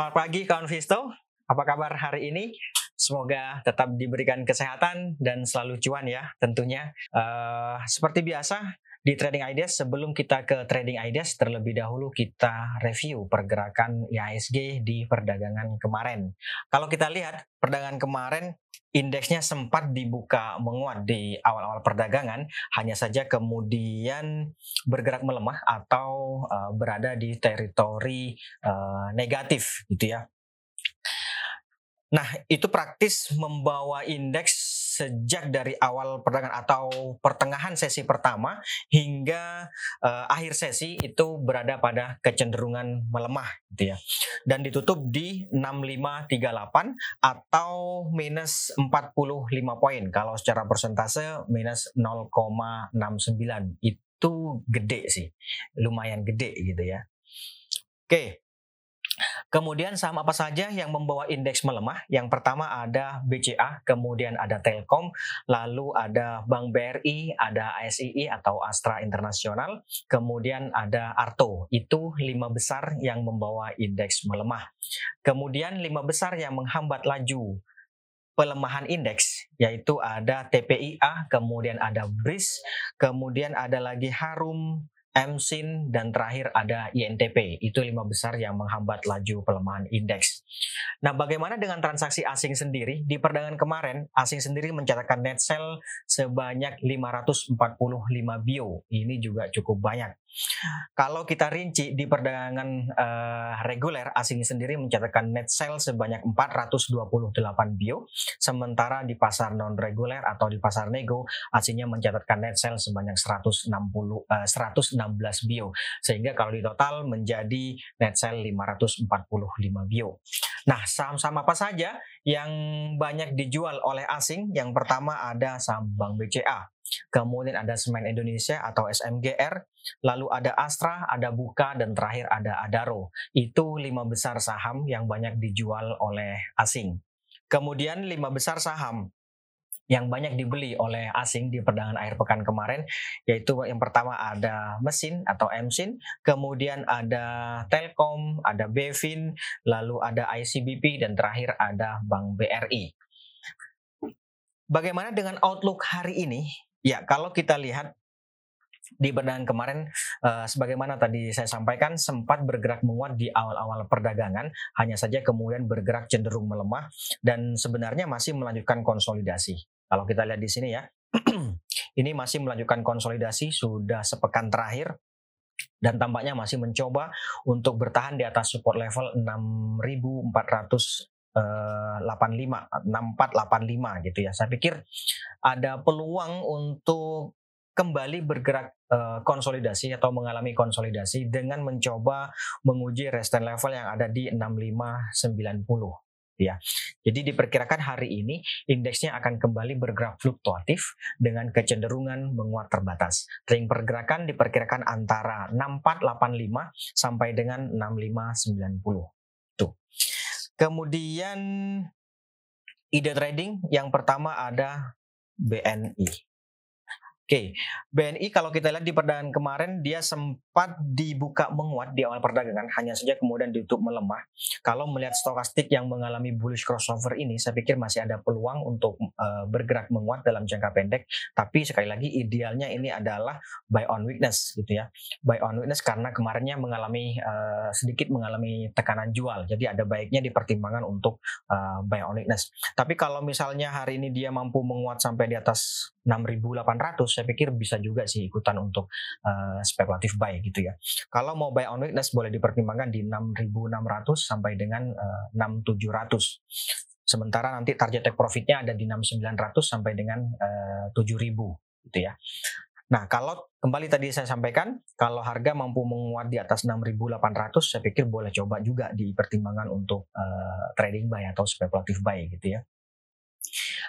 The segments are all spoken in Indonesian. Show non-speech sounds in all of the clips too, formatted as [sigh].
Selamat pagi kawan Visto. Apa kabar hari ini? Semoga tetap diberikan kesehatan dan selalu cuan ya tentunya. Uh, seperti biasa di Trading Ideas sebelum kita ke Trading Ideas terlebih dahulu kita review pergerakan IHSG di perdagangan kemarin. Kalau kita lihat perdagangan kemarin indeksnya sempat dibuka menguat di awal-awal perdagangan, hanya saja kemudian bergerak melemah atau uh, berada di teritori uh, negatif gitu ya. Nah, itu praktis membawa indeks sejak dari awal perdagangan atau pertengahan sesi pertama hingga uh, akhir sesi itu berada pada kecenderungan melemah gitu ya. Dan ditutup di 6538 atau minus 45 poin. Kalau secara persentase minus 0,69 itu gede sih. Lumayan gede gitu ya. Oke, Kemudian saham apa saja yang membawa indeks melemah? Yang pertama ada BCA, kemudian ada Telkom, lalu ada Bank BRI, ada ASII atau Astra Internasional, kemudian ada Arto. Itu lima besar yang membawa indeks melemah. Kemudian lima besar yang menghambat laju pelemahan indeks yaitu ada TPIA, kemudian ada BRIS, kemudian ada lagi Harum, MSIN, dan terakhir ada INTP. Itu lima besar yang menghambat laju pelemahan indeks. Nah, bagaimana dengan transaksi asing sendiri? Di perdagangan kemarin, asing sendiri mencatatkan net sell sebanyak 545 bio. Ini juga cukup banyak. Kalau kita rinci di perdagangan uh, reguler asing sendiri mencatatkan net sell sebanyak 428 bio, sementara di pasar non reguler atau di pasar nego asingnya mencatatkan net sell sebanyak 160 uh, 116 bio. Sehingga kalau di total menjadi net sell 545 bio. Nah, saham-saham apa saja yang banyak dijual oleh asing? Yang pertama ada saham Bank BCA kemudian ada Semen Indonesia atau SMGR, lalu ada Astra, ada Buka, dan terakhir ada Adaro. Itu lima besar saham yang banyak dijual oleh asing. Kemudian lima besar saham yang banyak dibeli oleh asing di perdagangan akhir pekan kemarin yaitu yang pertama ada mesin atau MSIN, kemudian ada Telkom, ada Bevin, lalu ada ICBP dan terakhir ada Bank BRI. Bagaimana dengan outlook hari ini? Ya, kalau kita lihat di perdagangan kemarin uh, sebagaimana tadi saya sampaikan sempat bergerak menguat di awal-awal perdagangan hanya saja kemudian bergerak cenderung melemah dan sebenarnya masih melanjutkan konsolidasi. Kalau kita lihat di sini ya. [clears throat] ini masih melanjutkan konsolidasi sudah sepekan terakhir dan tampaknya masih mencoba untuk bertahan di atas support level 6400 85 6485 gitu ya. Saya pikir ada peluang untuk kembali bergerak uh, konsolidasi atau mengalami konsolidasi dengan mencoba menguji resistance level yang ada di 6590 ya. Jadi diperkirakan hari ini indeksnya akan kembali bergerak fluktuatif dengan kecenderungan menguat terbatas. Ring pergerakan diperkirakan antara 6485 sampai dengan 6590. Tuh. Kemudian ide trading yang pertama ada BNI. Oke, BNI kalau kita lihat di perdagangan kemarin dia sempat dibuka menguat di awal perdagangan, hanya saja kemudian ditutup melemah. Kalau melihat stokastik yang mengalami bullish crossover ini, saya pikir masih ada peluang untuk uh, bergerak menguat dalam jangka pendek. Tapi sekali lagi idealnya ini adalah buy on weakness gitu ya, buy on weakness karena kemarinnya mengalami uh, sedikit mengalami tekanan jual, jadi ada baiknya dipertimbangkan untuk uh, buy on weakness. Tapi kalau misalnya hari ini dia mampu menguat sampai di atas 6.800 saya pikir bisa juga sih ikutan untuk uh, spekulatif buy gitu ya. Kalau mau buy on weakness boleh dipertimbangkan di 6.600 sampai dengan uh, eh, 6.700. Sementara nanti target take profitnya ada di 6.900 sampai dengan uh, eh, 7.000 gitu ya. Nah, kalau kembali tadi saya sampaikan, kalau harga mampu menguat di atas 6.800, saya pikir boleh coba juga dipertimbangkan untuk uh, trading buy atau spekulatif buy gitu ya.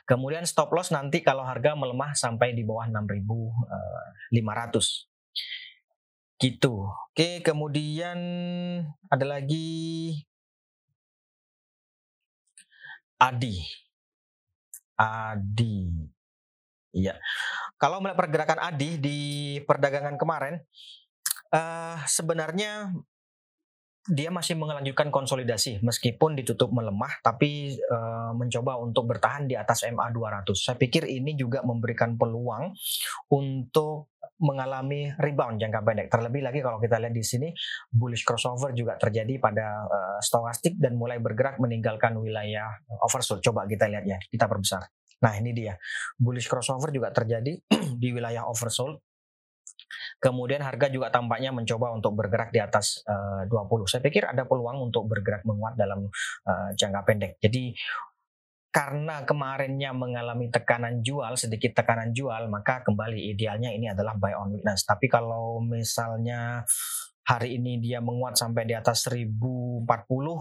Kemudian stop loss nanti kalau harga melemah sampai di bawah 6.500. Eh, gitu. Oke, kemudian ada lagi Adi. Adi. Iya. Kalau melihat pergerakan Adi di perdagangan kemarin, uh, sebenarnya dia masih melanjutkan konsolidasi meskipun ditutup melemah tapi uh, mencoba untuk bertahan di atas MA 200. Saya pikir ini juga memberikan peluang untuk mengalami rebound jangka pendek. Terlebih lagi kalau kita lihat di sini bullish crossover juga terjadi pada uh, stokastik dan mulai bergerak meninggalkan wilayah oversold. Coba kita lihat ya, kita perbesar. Nah, ini dia. Bullish crossover juga terjadi [clears throat] di wilayah oversold Kemudian harga juga tampaknya mencoba untuk bergerak di atas eh, uh, 20. Saya pikir ada peluang untuk bergerak menguat dalam uh, jangka pendek. Jadi karena kemarinnya mengalami tekanan jual, sedikit tekanan jual, maka kembali idealnya ini adalah buy on weakness. Tapi kalau misalnya hari ini dia menguat sampai di atas 1040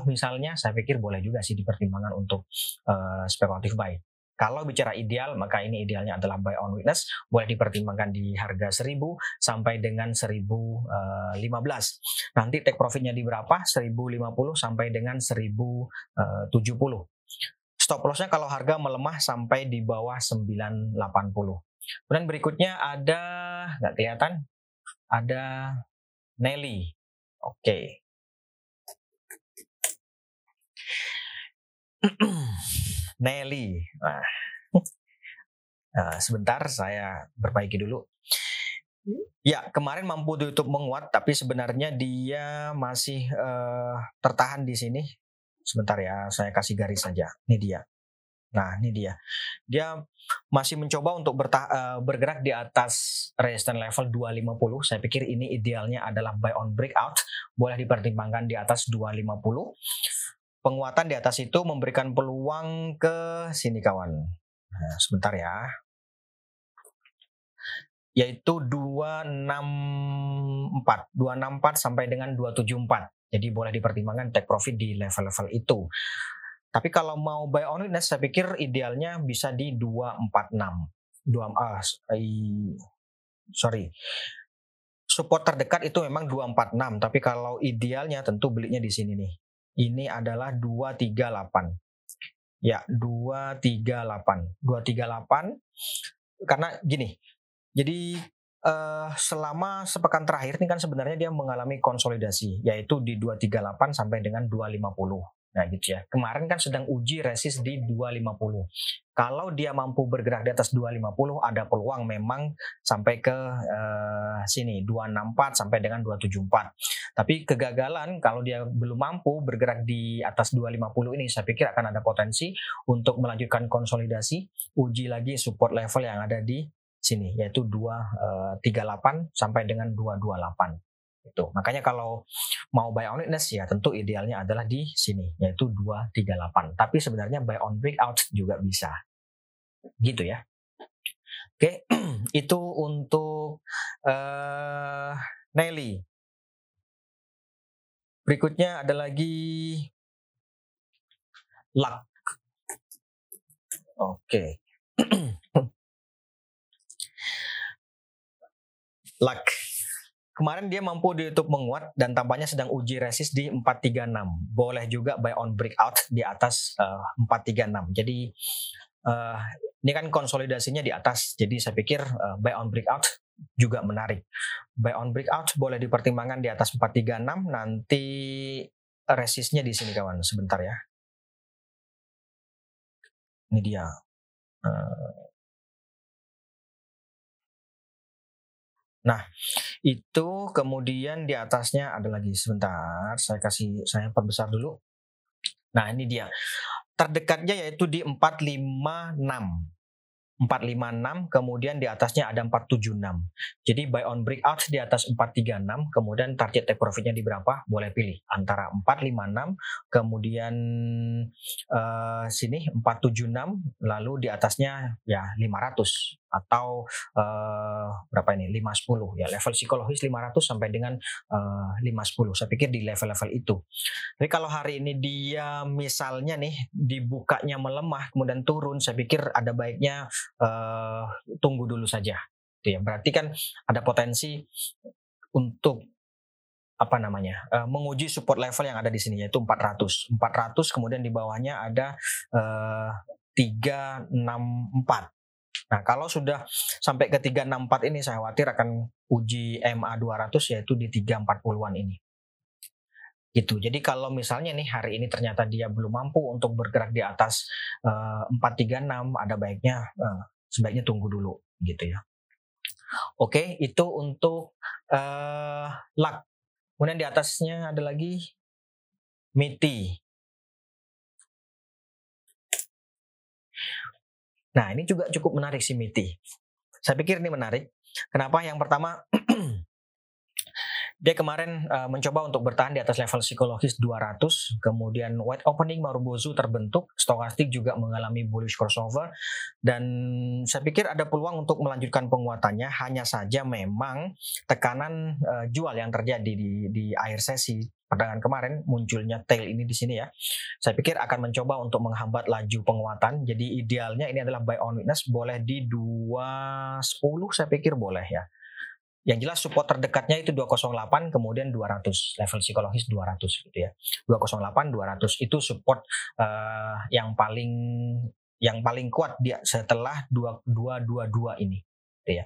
misalnya, saya pikir boleh juga sih dipertimbangkan untuk uh, spekulatif buy. Kalau bicara ideal, maka ini idealnya adalah buy on witness, boleh dipertimbangkan di harga 1000 sampai dengan 1015. Eh, Nanti take profitnya di berapa? 1050 sampai dengan 1070. Stop lossnya kalau harga melemah sampai di bawah 980. Kemudian berikutnya ada nggak kelihatan? Ada Nelly. Oke. Okay. [clears throat] Nelly. Nah, uh, [laughs] sebentar saya perbaiki dulu. Ya, kemarin mampu YouTube menguat, tapi sebenarnya dia masih uh, tertahan di sini. Sebentar ya, saya kasih garis saja. Ini dia. Nah, ini dia. Dia masih mencoba untuk uh, bergerak di atas resistance level 250. Saya pikir ini idealnya adalah buy on breakout. Boleh dipertimbangkan di atas 250 penguatan di atas itu memberikan peluang ke sini kawan. Nah, sebentar ya. Yaitu 264, 264 sampai dengan 274. Jadi boleh dipertimbangkan take profit di level-level itu. Tapi kalau mau buy on witness saya pikir idealnya bisa di 246. 2 ah, sorry. Support terdekat itu memang 246, tapi kalau idealnya tentu belinya di sini nih ini adalah 238. Ya, 238. 238 karena gini. Jadi uh, selama sepekan terakhir ini kan sebenarnya dia mengalami konsolidasi yaitu di 238 sampai dengan 250. Nah gitu ya. Kemarin kan sedang uji resist di 250. Kalau dia mampu bergerak di atas 250 ada peluang memang sampai ke uh, sini 264 sampai dengan 274. Tapi kegagalan kalau dia belum mampu bergerak di atas 250 ini saya pikir akan ada potensi untuk melanjutkan konsolidasi, uji lagi support level yang ada di sini yaitu 238 uh, sampai dengan 228. Itu. Makanya kalau mau buy on witness ya tentu idealnya adalah di sini yaitu 238. Tapi sebenarnya buy on breakout juga bisa. Gitu ya. Oke, [clears throat] itu untuk uh, Nelly. Berikutnya ada lagi luck. Oke. [clears throat] luck. Kemarin dia mampu di YouTube menguat dan tampaknya sedang uji resist di 436. Boleh juga buy on breakout di atas uh, eh, 436. Jadi uh, ini kan konsolidasinya di atas. Jadi saya pikir uh, buy on breakout juga menarik. Buy on breakout boleh dipertimbangkan di atas 436 nanti resistnya di sini kawan sebentar ya. Ini dia. Uh, Nah, itu kemudian di atasnya ada lagi sebentar, saya kasih saya perbesar dulu. Nah, ini dia. Terdekatnya yaitu di 456. 456 kemudian di atasnya ada 476 jadi buy on breakout di atas 436 kemudian target take profitnya di berapa? Boleh pilih antara 456 kemudian uh, sini 476 lalu di atasnya ya 500 atau uh, berapa ini? 510 ya level psikologis 500 sampai dengan uh, 510 saya pikir di level-level itu. Tapi kalau hari ini dia misalnya nih dibukanya melemah kemudian turun saya pikir ada baiknya uh, tunggu dulu saja. Gitu ya. Berarti kan ada potensi untuk apa namanya uh, menguji support level yang ada di sini yaitu 400 400 kemudian di bawahnya ada uh, 364 Nah, kalau sudah sampai ke 364 ini saya khawatir akan uji MA 200 yaitu di 340-an ini. gitu. Jadi kalau misalnya nih hari ini ternyata dia belum mampu untuk bergerak di atas uh, 436 ada baiknya uh, sebaiknya tunggu dulu gitu ya. Oke, itu untuk uh, luck. Kemudian di atasnya ada lagi MITI. Nah, ini juga cukup menarik si MITI. Saya pikir ini menarik. Kenapa? Yang pertama [clears throat] Dia kemarin uh, mencoba untuk bertahan di atas level psikologis 200, kemudian white opening Marubozu terbentuk, stokastik juga mengalami bullish crossover, dan saya pikir ada peluang untuk melanjutkan penguatannya, hanya saja memang tekanan uh, jual yang terjadi di, di akhir sesi perdagangan kemarin munculnya tail ini di sini ya. Saya pikir akan mencoba untuk menghambat laju penguatan. Jadi idealnya ini adalah buy on weakness boleh di 210 saya pikir boleh ya. Yang jelas support terdekatnya itu 208 kemudian 200 level psikologis 200 gitu ya. 208 200 itu support uh, yang paling yang paling kuat dia setelah 2222 ini gitu ya.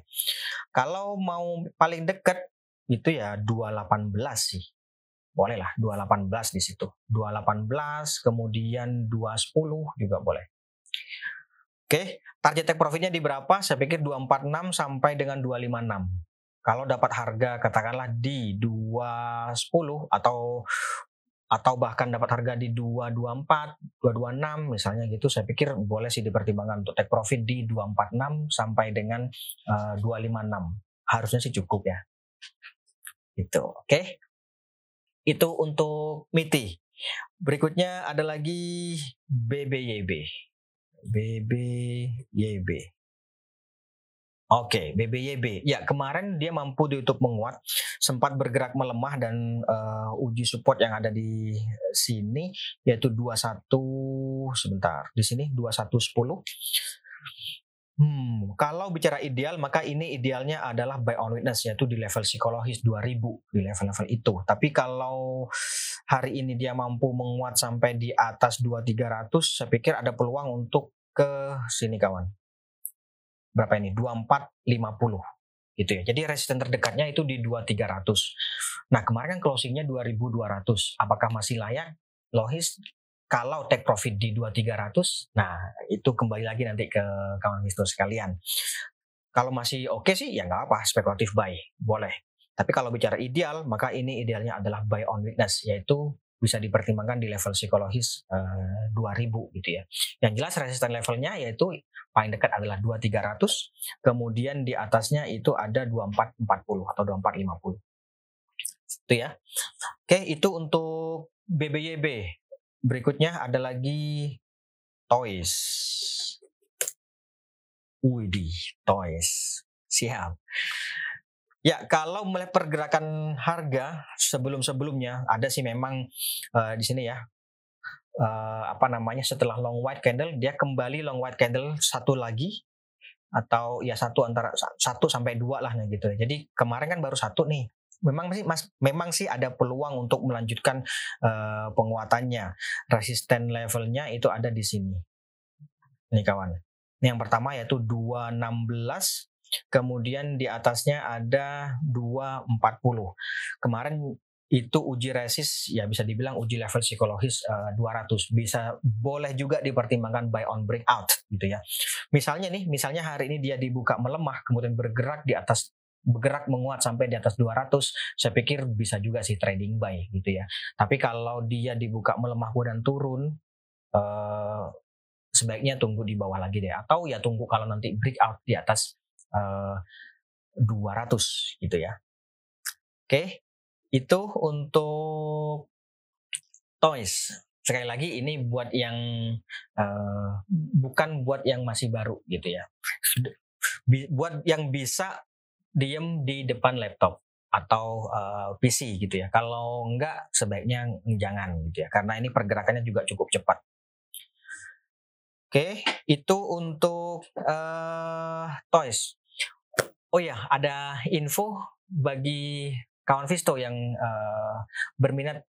Kalau mau paling dekat itu ya 218 sih. Boleh lah 218 di situ. 218 kemudian 210 juga boleh. Oke, target take profitnya di berapa? Saya pikir 246 sampai dengan 256 kalau dapat harga katakanlah di 210 atau atau bahkan dapat harga di 224, 226 misalnya gitu, saya pikir boleh sih dipertimbangkan untuk take profit di 246 sampai dengan uh, eh, 256. Harusnya sih cukup ya. Itu, oke. Okay? Itu untuk MITI. Berikutnya ada lagi BBYB. BBYB. Oke, okay, BBYB. Ya, kemarin dia mampu ditutup menguat, sempat bergerak melemah dan uh, uji support yang ada di sini yaitu 21 sebentar. Di sini 2110. Hmm, kalau bicara ideal maka ini idealnya adalah buy on witness yaitu di level psikologis 2000 di level-level itu. Tapi kalau hari ini dia mampu menguat sampai di atas 2300, saya pikir ada peluang untuk ke sini kawan berapa ini 2450 gitu ya. Jadi resisten terdekatnya itu di 2300. Nah, kemarin kan closingnya 2200. Apakah masih layak? Logis kalau take profit di 2300, nah itu kembali lagi nanti ke kawan investor sekalian. Kalau masih oke okay sih ya nggak apa, spekulatif buy, boleh. Tapi kalau bicara ideal, maka ini idealnya adalah buy on weakness, yaitu bisa dipertimbangkan di level psikologis uh, eh, 2000 gitu ya. Yang jelas resisten levelnya yaitu paling dekat adalah 2300, kemudian di atasnya itu ada 2440 atau 2450. Itu ya. Oke, itu untuk BBYB. Berikutnya ada lagi Toys. Widih, Toys. Siap. Ya, kalau melihat pergerakan harga sebelum-sebelumnya ada sih memang uh, di sini ya uh, apa namanya setelah long white candle dia kembali long white candle satu lagi atau ya satu antara satu sampai dua lah gitu. Jadi kemarin kan baru satu nih. Memang sih mas, memang sih ada peluang untuk melanjutkan uh, penguatannya. Resisten levelnya itu ada di sini. Nih kawan. Ini yang pertama yaitu 216 kemudian di atasnya ada 240. Kemarin itu uji resist ya bisa dibilang uji level psikologis uh, eh, 200 bisa boleh juga dipertimbangkan buy on breakout gitu ya misalnya nih misalnya hari ini dia dibuka melemah kemudian bergerak di atas bergerak menguat sampai di atas 200 saya pikir bisa juga sih trading buy gitu ya tapi kalau dia dibuka melemah dan turun uh, sebaiknya tunggu di bawah lagi deh atau ya tunggu kalau nanti breakout di atas eh, 200 gitu ya. Oke, itu untuk toys. Sekali lagi ini buat yang uh, bukan buat yang masih baru gitu ya. Buat yang bisa diem di depan laptop atau uh, eh, PC gitu ya. Kalau enggak sebaiknya jangan gitu ya karena ini pergerakannya juga cukup cepat. Oke, itu untuk uh, toys. Oh ya, ada info bagi kawan Visto yang uh, berminat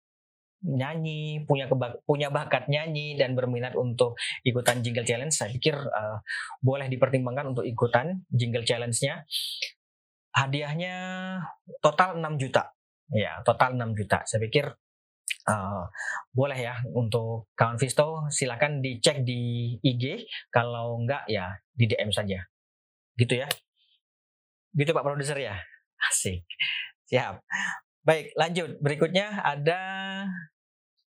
nyanyi, punya punya bakat nyanyi dan berminat untuk ikutan jingle challenge, saya pikir uh, boleh dipertimbangkan untuk ikutan jingle challenge-nya. Hadiahnya total 6 juta. Ya, total 6 juta. Saya pikir Uh, boleh ya untuk kawan Visto silakan dicek di IG kalau enggak ya di DM saja. Gitu ya. Gitu Pak Produser ya? Asik. Siap. Baik lanjut. Berikutnya ada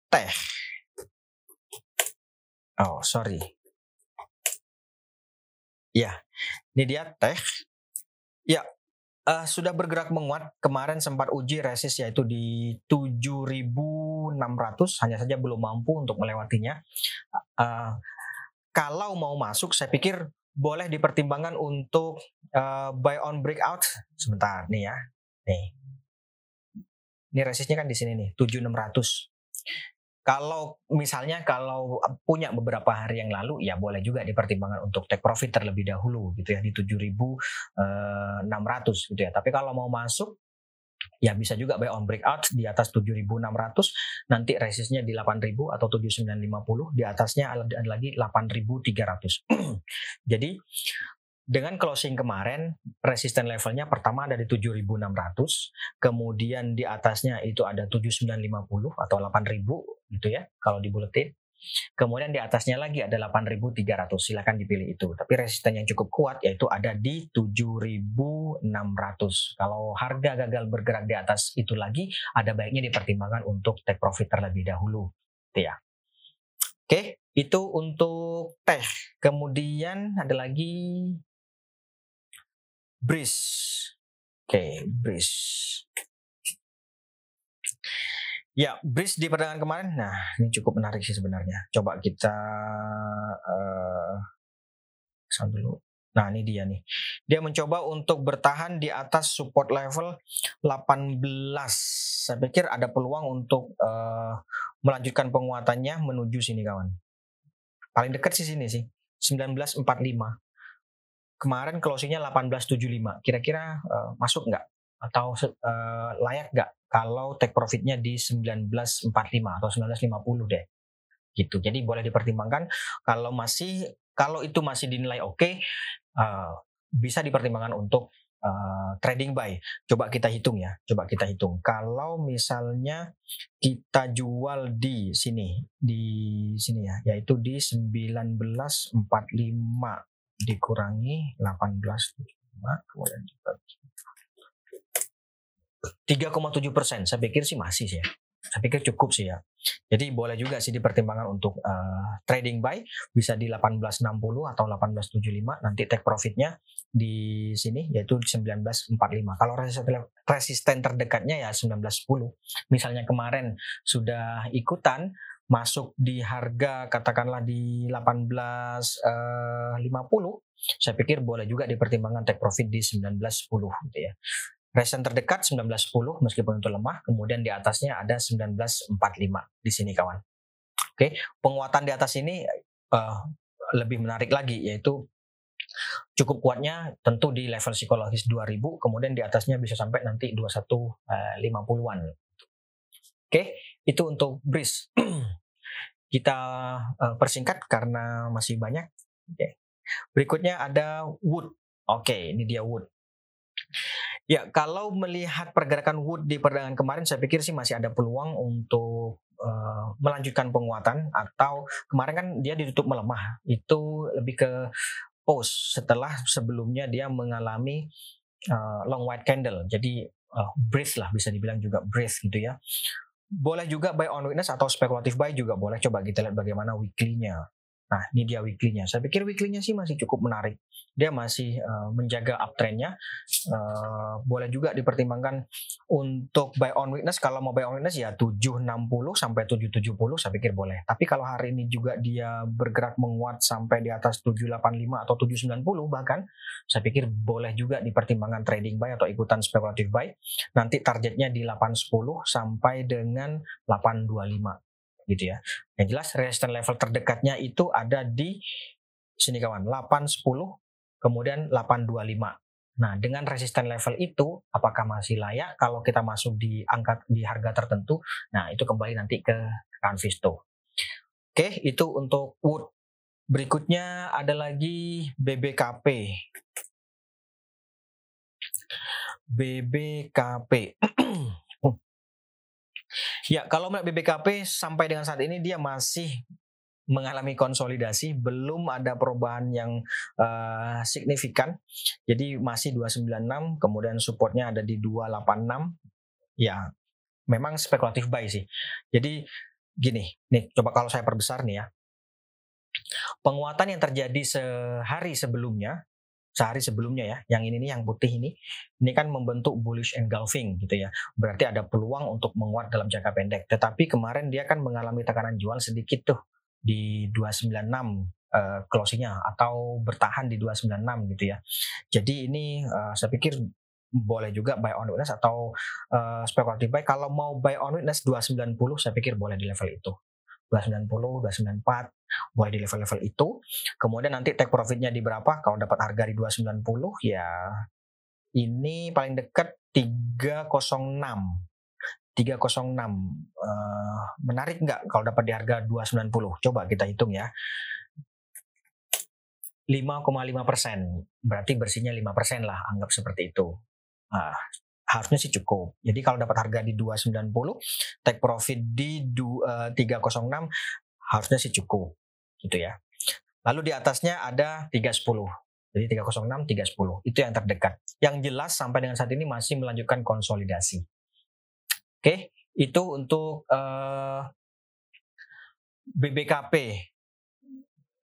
teh. Oh sorry. Ya ini dia teh. Ya uh, sudah bergerak menguat. Kemarin sempat uji resist yaitu di 7.600, hanya saja belum mampu untuk melewatinya. Uh, kalau mau masuk, saya pikir boleh dipertimbangkan untuk uh, buy on breakout. Sebentar nih ya, nih. Ini resistnya kan di sini nih, 7600 kalau misalnya kalau punya beberapa hari yang lalu ya boleh juga dipertimbangkan untuk take profit terlebih dahulu gitu ya di 7.600 gitu ya. Tapi kalau mau masuk ya bisa juga buy on breakout di atas 7.600 nanti resistnya di 8.000 atau 7.950 di atasnya ada lagi 8.300 [clears throat] jadi dengan closing kemarin resisten levelnya pertama ada di 7600 kemudian di atasnya itu ada 7950 atau 8000 gitu ya kalau dibuletin. Kemudian di atasnya lagi ada 8300 silahkan dipilih itu. Tapi resisten yang cukup kuat yaitu ada di 7600 kalau harga gagal bergerak di atas itu lagi ada baiknya dipertimbangkan untuk take profit terlebih dahulu gitu ya. Oke, itu untuk teh. Kemudian ada lagi Breeze. Oke, okay, Breeze. Ya, Breeze di perdagangan kemarin, nah ini cukup menarik sih sebenarnya. Coba kita uh, dulu. Nah ini dia nih. Dia mencoba untuk bertahan di atas support level 18. Saya pikir ada peluang untuk uh, melanjutkan penguatannya menuju sini kawan. Paling dekat sih sini sih. 1945 kemarin closingnya 1875. Kira-kira uh, masuk nggak? Atau uh, layak nggak kalau take profitnya di 1945 atau 1950 deh? Gitu. Jadi boleh dipertimbangkan kalau masih kalau itu masih dinilai oke, okay, uh, bisa dipertimbangkan untuk uh, trading buy. Coba kita hitung ya, coba kita hitung. Kalau misalnya kita jual di sini, di sini ya, yaitu di 1945 dikurangi 18,75 kemudian dibagi 3,7 persen. Saya pikir sih masih sih ya. Saya pikir cukup sih ya. Jadi boleh juga sih dipertimbangkan untuk uh, trading buy bisa di 1860 atau 1875 nanti take profitnya di sini yaitu 1945. Kalau resisten terdekat-nya ya 1910. Misalnya kemarin sudah ikutan masuk di harga katakanlah di 1850 uh, saya pikir boleh juga dipertimbangkan take profit di 1910 gitu ya. Resistance terdekat 1910 meskipun itu lemah, kemudian di atasnya ada 1945 di sini kawan. Oke, penguatan di atas ini uh, lebih menarik lagi yaitu cukup kuatnya tentu di level psikologis 2000 kemudian di atasnya bisa sampai nanti 2150-an. Oke, itu untuk breeze. [clears throat] kita uh, persingkat karena masih banyak. Okay. Berikutnya ada wood. Oke, ini dia wood. Ya, kalau melihat pergerakan wood di perdagangan kemarin, saya pikir sih masih ada peluang untuk uh, melanjutkan penguatan atau kemarin kan dia ditutup melemah. Itu lebih ke post setelah sebelumnya dia mengalami uh, long white candle. Jadi uh, breath lah bisa dibilang juga breath gitu ya boleh juga buy on weakness atau spekulatif buy juga boleh coba kita lihat bagaimana weekly-nya. Nah, ini dia weekly-nya. Saya pikir weekly-nya sih masih cukup menarik. Dia masih uh, menjaga uptrend-nya. Uh, boleh juga dipertimbangkan untuk buy on weakness. Kalau mau buy on weakness ya 760 sampai 770 saya pikir boleh. Tapi kalau hari ini juga dia bergerak menguat sampai di atas 785 atau 790 bahkan, saya pikir boleh juga dipertimbangkan trading buy atau ikutan spekulatif buy. Nanti targetnya di 810 sampai dengan 825 gitu ya. Yang jelas resistance level terdekatnya itu ada di sini kawan 810 kemudian 825. Nah, dengan resisten level itu apakah masih layak kalau kita masuk di angka di harga tertentu? Nah, itu kembali nanti ke Canvisto. Oke, itu untuk wood. Berikutnya ada lagi BBKP. BBKP. [clears throat] Ya, kalau melihat BBKP sampai dengan saat ini dia masih mengalami konsolidasi, belum ada perubahan yang uh, signifikan. Jadi masih 296, kemudian supportnya ada di 286. Ya, memang spekulatif buy sih. Jadi gini, nih coba kalau saya perbesar nih ya. Penguatan yang terjadi sehari sebelumnya sehari sebelumnya ya, yang ini nih yang putih ini, ini kan membentuk bullish engulfing gitu ya. Berarti ada peluang untuk menguat dalam jangka pendek. Tetapi kemarin dia kan mengalami tekanan jual sedikit tuh di 296 uh, closingnya atau bertahan di 296 gitu ya. Jadi ini uh, saya pikir boleh juga buy on witness atau uh, speculative buy. Kalau mau buy on witness 290 saya pikir boleh di level itu. 290, 294 mulai di level-level itu. Kemudian nanti take profitnya di berapa? Kalau dapat harga di 290 ya ini paling dekat 306. 306 uh, menarik nggak kalau dapat di harga 290? Coba kita hitung ya. 5,5 persen, berarti bersihnya 5 persen lah, anggap seperti itu. Nah, harusnya sih cukup. Jadi kalau dapat harga di 290, take profit di 306 eh, harusnya sih cukup gitu ya. Lalu di atasnya ada 310. Jadi 306, 310. Itu yang terdekat. Yang jelas sampai dengan saat ini masih melanjutkan konsolidasi. Oke, itu untuk uh, eh, BBKP.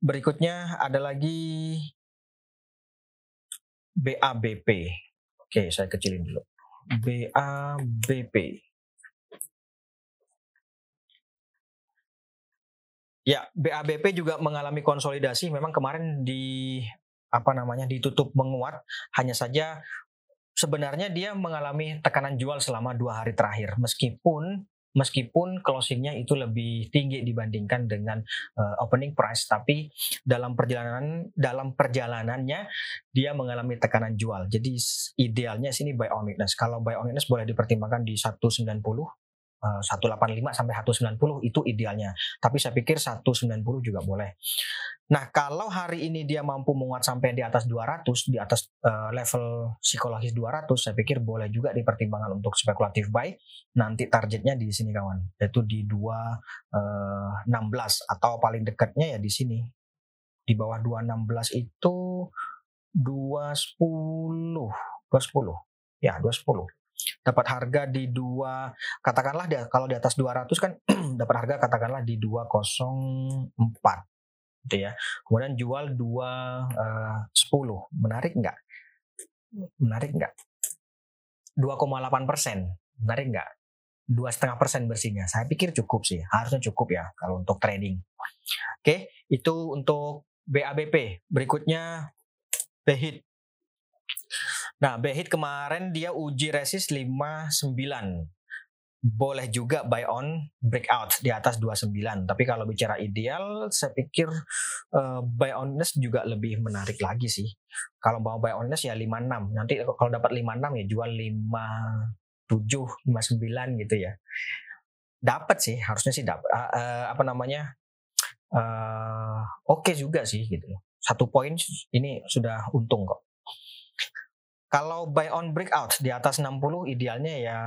Berikutnya ada lagi BABP. Oke, saya kecilin dulu. BABP. Ya, BABP juga mengalami konsolidasi. Memang kemarin di apa namanya ditutup menguat. Hanya saja sebenarnya dia mengalami tekanan jual selama dua hari terakhir. Meskipun meskipun closingnya itu lebih tinggi dibandingkan dengan uh, opening price, tapi dalam perjalanan dalam perjalanannya dia mengalami tekanan jual. Jadi idealnya sini buy on witness. Kalau buy on witness boleh dipertimbangkan di 190 185 eh, sampai 190 itu idealnya. Tapi saya pikir 190 juga boleh. Nah, kalau hari ini dia mampu menguat sampai di atas 200, di atas uh, level psikologis 200, saya pikir boleh juga dipertimbangkan untuk spekulatif buy. Nanti targetnya di sini kawan, yaitu di 216 uh, atau paling dekatnya ya di sini. Di bawah 216 itu 210, 210. Ya, 210 dapat harga di dua katakanlah dia kalau di atas 200 kan [clears throat] dapat harga katakanlah di 204 gitu ya. Kemudian jual 210 uh, eh, menarik nggak? Menarik nggak? 2,8 persen menarik nggak? dua setengah persen bersihnya. Saya pikir cukup sih harusnya cukup ya kalau untuk trading. Oke itu untuk BABP berikutnya BHIT Nah, Behit kemarin dia uji resist 59. Boleh juga buy on breakout di atas 29. Tapi kalau bicara ideal, saya pikir uh, buy nest juga lebih menarik lagi sih. Kalau mau buy nest ya 56. Nanti kalau dapat 56 ya jual 57, 59 gitu ya. Dapat sih, harusnya sih dapat. Uh, uh, apa namanya? Uh, Oke okay juga sih gitu. Satu poin ini sudah untung kok. Kalau buy on breakout di atas 60 idealnya ya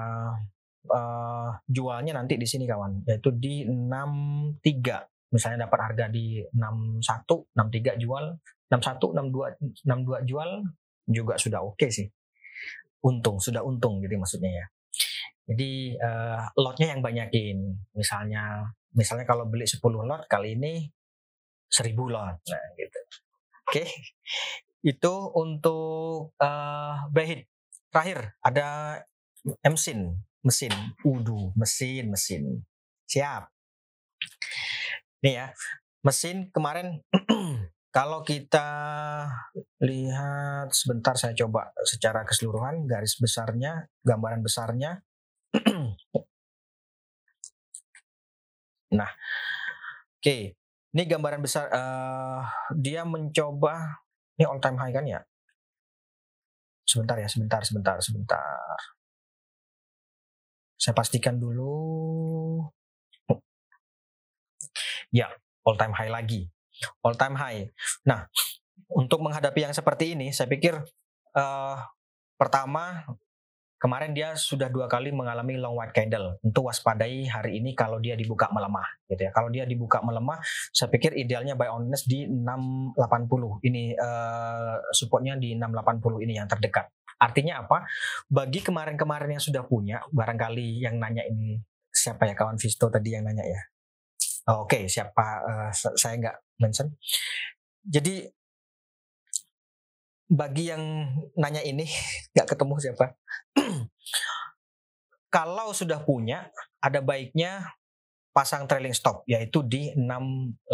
uh, jualnya nanti di sini kawan, yaitu di 63. Misalnya dapat harga di 61, 63 jual, 61, 62, 62 jual juga sudah oke okay sih. Untung, sudah untung jadi maksudnya ya. Jadi uh, lotnya yang banyakin. Misalnya misalnya kalau beli 10 lot kali ini 1000 lot. Nah, gitu. Oke. Okay itu untuk uh, Behit. Terakhir ada mesin, mesin, udu, mesin, mesin. Siap. Nih ya, mesin kemarin [clears throat] kalau kita lihat sebentar saya coba secara keseluruhan garis besarnya, gambaran besarnya. [clears throat] nah, oke, okay. ini gambaran besar. Uh, dia mencoba ini all time high kan ya? Sebentar ya, sebentar, sebentar, sebentar. Saya pastikan dulu. Ya, all time high lagi. All time high. Nah, untuk menghadapi yang seperti ini, saya pikir uh, pertama kemarin dia sudah dua kali mengalami long white candle. Tentu waspadai hari ini kalau dia dibuka melemah, gitu ya. Kalau dia dibuka melemah, saya pikir idealnya buy on di 680. Ini uh, supportnya di 680 ini yang terdekat. Artinya apa? Bagi kemarin-kemarin yang sudah punya, barangkali yang nanya ini siapa ya kawan Visto tadi yang nanya ya. Oke, okay, siapa? Uh, saya nggak mention. Jadi bagi yang nanya ini nggak ketemu siapa. [clears throat] Kalau sudah punya, ada baiknya pasang trailing stop yaitu di 680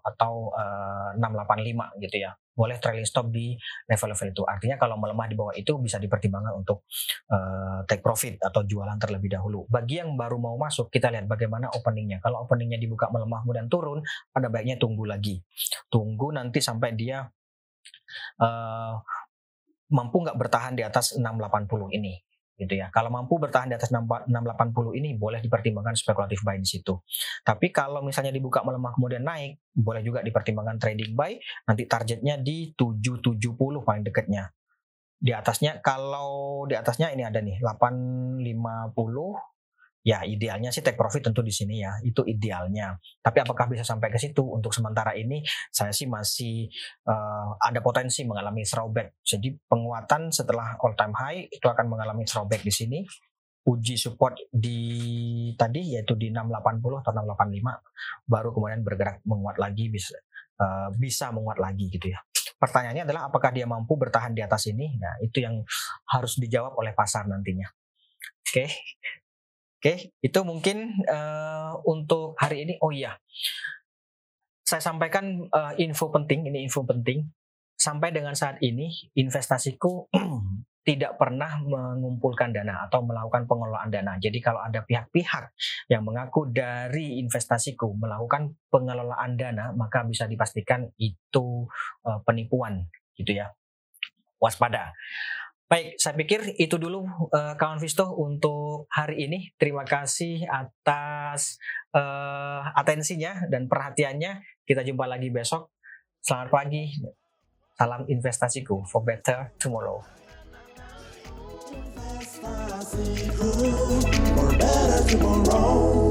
atau uh, eh, 685 gitu ya. Boleh trailing stop di level-level itu. Artinya kalau melemah di bawah itu bisa dipertimbangkan untuk uh, take profit atau jualan terlebih dahulu. Bagi yang baru mau masuk, kita lihat bagaimana openingnya. Kalau openingnya dibuka melemah kemudian turun, ada baiknya tunggu lagi. Tunggu nanti sampai dia uh, mampu nggak bertahan di atas 680 ini gitu ya. Kalau mampu bertahan di atas 680 ini boleh dipertimbangkan spekulatif buy di situ. Tapi kalau misalnya dibuka melemah kemudian naik, boleh juga dipertimbangkan trading buy. Nanti targetnya di 770 paling dekatnya. Di atasnya kalau di atasnya ini ada nih 850 ya idealnya sih take profit tentu di sini ya itu idealnya. Tapi apakah bisa sampai ke situ? Untuk sementara ini saya sih masih uh, ada potensi mengalami throwback jadi penguatan setelah all time high itu akan mengalami throwback di sini. Uji support di tadi yaitu di 680 atau 685 baru kemudian bergerak menguat lagi bisa uh, bisa menguat lagi gitu ya. Pertanyaannya adalah apakah dia mampu bertahan di atas ini? Nah itu yang harus dijawab oleh pasar nantinya. Oke okay. Oke, itu mungkin uh, untuk hari ini. Oh iya, saya sampaikan uh, info penting. Ini info penting. Sampai dengan saat ini investasiku [clears throat] tidak pernah mengumpulkan dana atau melakukan pengelolaan dana. Jadi kalau ada pihak-pihak yang mengaku dari investasiku melakukan pengelolaan dana, maka bisa dipastikan itu uh, penipuan, gitu ya. Waspada. Baik, saya pikir itu dulu uh, kawan Visto untuk hari ini. Terima kasih atas uh, atensinya dan perhatiannya. Kita jumpa lagi besok. Selamat pagi. Salam investasiku for better tomorrow. For better tomorrow.